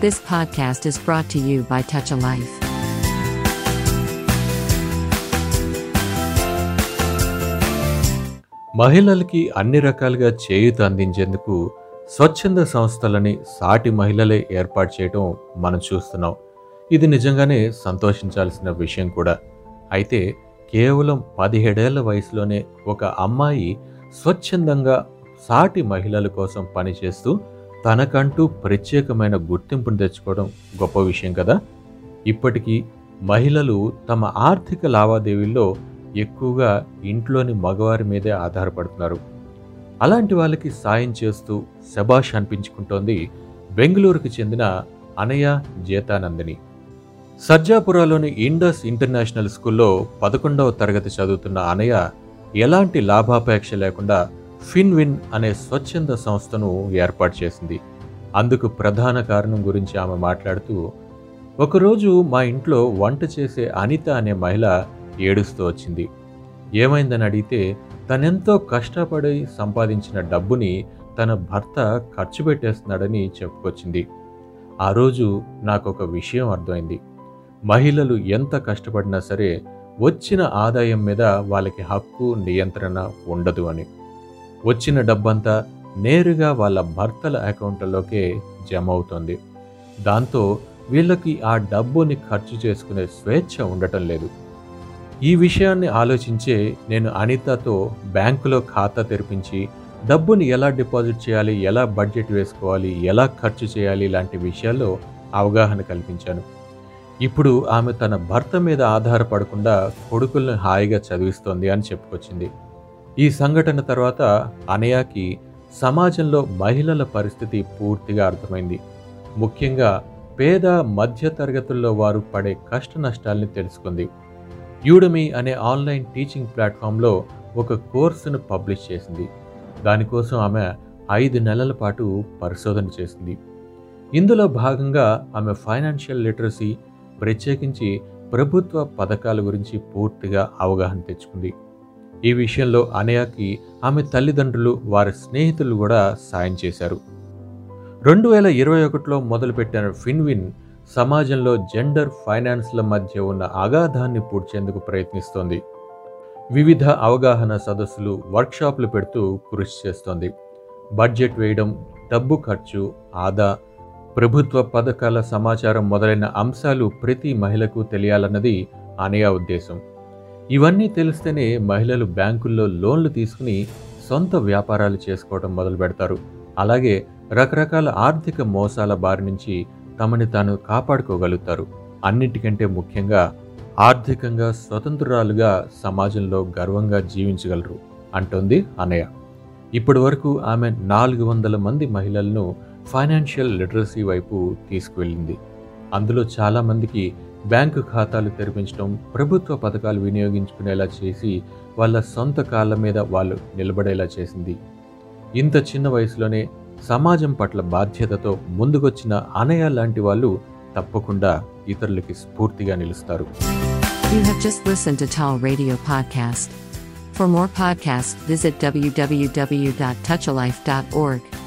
This podcast is brought to you by Touch a Life. మహిళలకి అన్ని రకాలుగా చేయూత అందించేందుకు స్వచ్ఛంద సంస్థలని సాటి మహిళలే ఏర్పాటు చేయడం మనం చూస్తున్నాం ఇది నిజంగానే సంతోషించాల్సిన విషయం కూడా అయితే కేవలం పదిహేడేళ్ళ వయసులోనే ఒక అమ్మాయి స్వచ్ఛందంగా సాటి మహిళల కోసం పనిచేస్తూ తనకంటూ ప్రత్యేకమైన గుర్తింపును తెచ్చుకోవడం గొప్ప విషయం కదా? ఇప్పటికీ మహిళలు తమ ఆర్థిక లావాదేవీల్లో ఎక్కువగా ఇంట్లోని మగవారి మీదే ఆధారపడుతున్నారు. అలాంటి వాళ్ళకి సాయం చేస్తూ శబాష్ అనిపించుకుంటోంది బెంగళూరుకు చెందిన అనయ జేతానందిని. సర్జాపురాలోని ఇండస్ ఇంటర్నేషనల్ స్కూల్లో పదకొండవ తరగతి చదువుతున్న అనయ ఎలాంటి లాభాపేక్ష లేకుండా ఫిన్విన్ అనే స్వచ్ఛంద సంస్థను ఏర్పాటు చేసింది. అందుకు ప్రధాన కారణం గురించి ఆమె మాట్లాడుతూ ఒకరోజు మా ఇంట్లో వంట చేసే అనిత అనే మహిళ ఏడుస్తూ వచ్చింది. ఏమైందని అడిగితే తనెంతో కష్టపడి సంపాదించిన డబ్బుని తన భర్త ఖర్చు పెట్టేస్తున్నాడని చెప్పుకొచ్చింది. ఆ రోజు నాకు ఒక విషయం అర్థమైంది. మహిళలు ఎంత కష్టపడినా సరే వచ్చిన ఆదాయం మీద వాళ్ళకి హక్కు నియంత్రణ ఉండదు అని. వచ్చిన డబ్బంతా నేరుగా వాళ్ళ భర్తల అకౌంట్లలోకే జమ అవుతుంది దాంతో వీళ్ళకి ఆ డబ్బుని ఖర్చు చేసుకునే స్వేచ్ఛ ఉండటం లేదు. ఈ విషయాన్ని ఆలోచించే నేను అనితతో బ్యాంకులో ఖాతా తెరిపించి డబ్బుని ఎలా డిపాజిట్ చేయాలి ఎలా బడ్జెట్ వేసుకోవాలి ఎలా ఖర్చు చేయాలి లాంటి విషయాల్లో అవగాహన కల్పించాను. ఇప్పుడు ఆమె తన భర్త మీద ఆధారపడకుండా కొడుకుల్ని హాయిగా చదివిస్తోంది అని చెప్పుకొచ్చింది. ఈ సంఘటన తర్వాత అనయాకి సమాజంలో మహిళల పరిస్థితి పూర్తిగా అర్థమైంది. ముఖ్యంగా పేద మధ్య తరగతుల్లో వారు పడే కష్ట నష్టాల్ని తెలుసుకుంది. యూడమీ అనే ఆన్లైన్ టీచింగ్ ప్లాట్ఫామ్లో ఒక కోర్సును పబ్లిష్ చేసింది. దానికోసం ఆమె ఐదు నెలల పాటు పరిశోధన చేసింది. ఇందులో భాగంగా ఆమె ఫైనాన్షియల్ లిటరసీ ప్రత్యేకించి ప్రభుత్వ పథకాల గురించి పూర్తిగా అవగాహన తెచ్చుకుంది. ఈ విషయంలో అనయాకి ఆమె తల్లిదండ్రులు వారి స్నేహితులు కూడా సాయం చేశారు. రెండు వేల ఇరవై ఒకటిలో మొదలుపెట్టిన ఫిన్విన్ సమాజంలో జెండర్ ఫైనాన్స్ల మధ్య ఉన్న అగాధాన్ని పూడ్చేందుకు ప్రయత్నిస్తోంది. వివిధ అవగాహన సదస్సులు వర్క్షాపులు పెడుతూ కృషి చేస్తోంది. బడ్జెట్ వేయడం డబ్బు ఖర్చు ఆదా ప్రభుత్వ పథకాల సమాచారం మొదలైన అంశాలు ప్రతి మహిళకు తెలియాలన్నది అనయా ఉద్దేశం. ఇవన్నీ తెలిస్తేనే మహిళలు బ్యాంకుల్లో లోన్లు తీసుకుని సొంత వ్యాపారాలు చేసుకోవడం మొదలు పెడతారు. అలాగే రకరకాల ఆర్థిక మోసాల బారి నుంచి తమని తాను కాపాడుకోగలుగుతారు. అన్నిటికంటే ముఖ్యంగా ఆర్థికంగా స్వతంత్రురాలుగా సమాజంలో గర్వంగా జీవించగలరు అంటోంది అనయ ఇప్పటి వరకు ఆమె నాలుగు వందల మంది మహిళలను ఫైనాన్షియల్ లిటరసీ వైపు తీసుకువెళ్ళింది. అందులో చాలామందికి బ్యాంకు ఖాతాలు తెరిపించడం ప్రభుత్వ పథకాలు వినియోగించుకునేలా చేసి వాళ్ళ సొంత కాళ్ళ మీద వాళ్ళు నిలబడేలా చేసింది ఇంత చిన్న వయసులోనే సమాజం పట్ల బాధ్యతతో ముందుకొచ్చిన అనయ లాంటి వాళ్ళు తప్పకుండా ఇతరులకి స్ఫూర్తిగా నిలుస్తారు You have just listened to Tall Radio Podcast. For more podcasts, visit www.touchalife.org.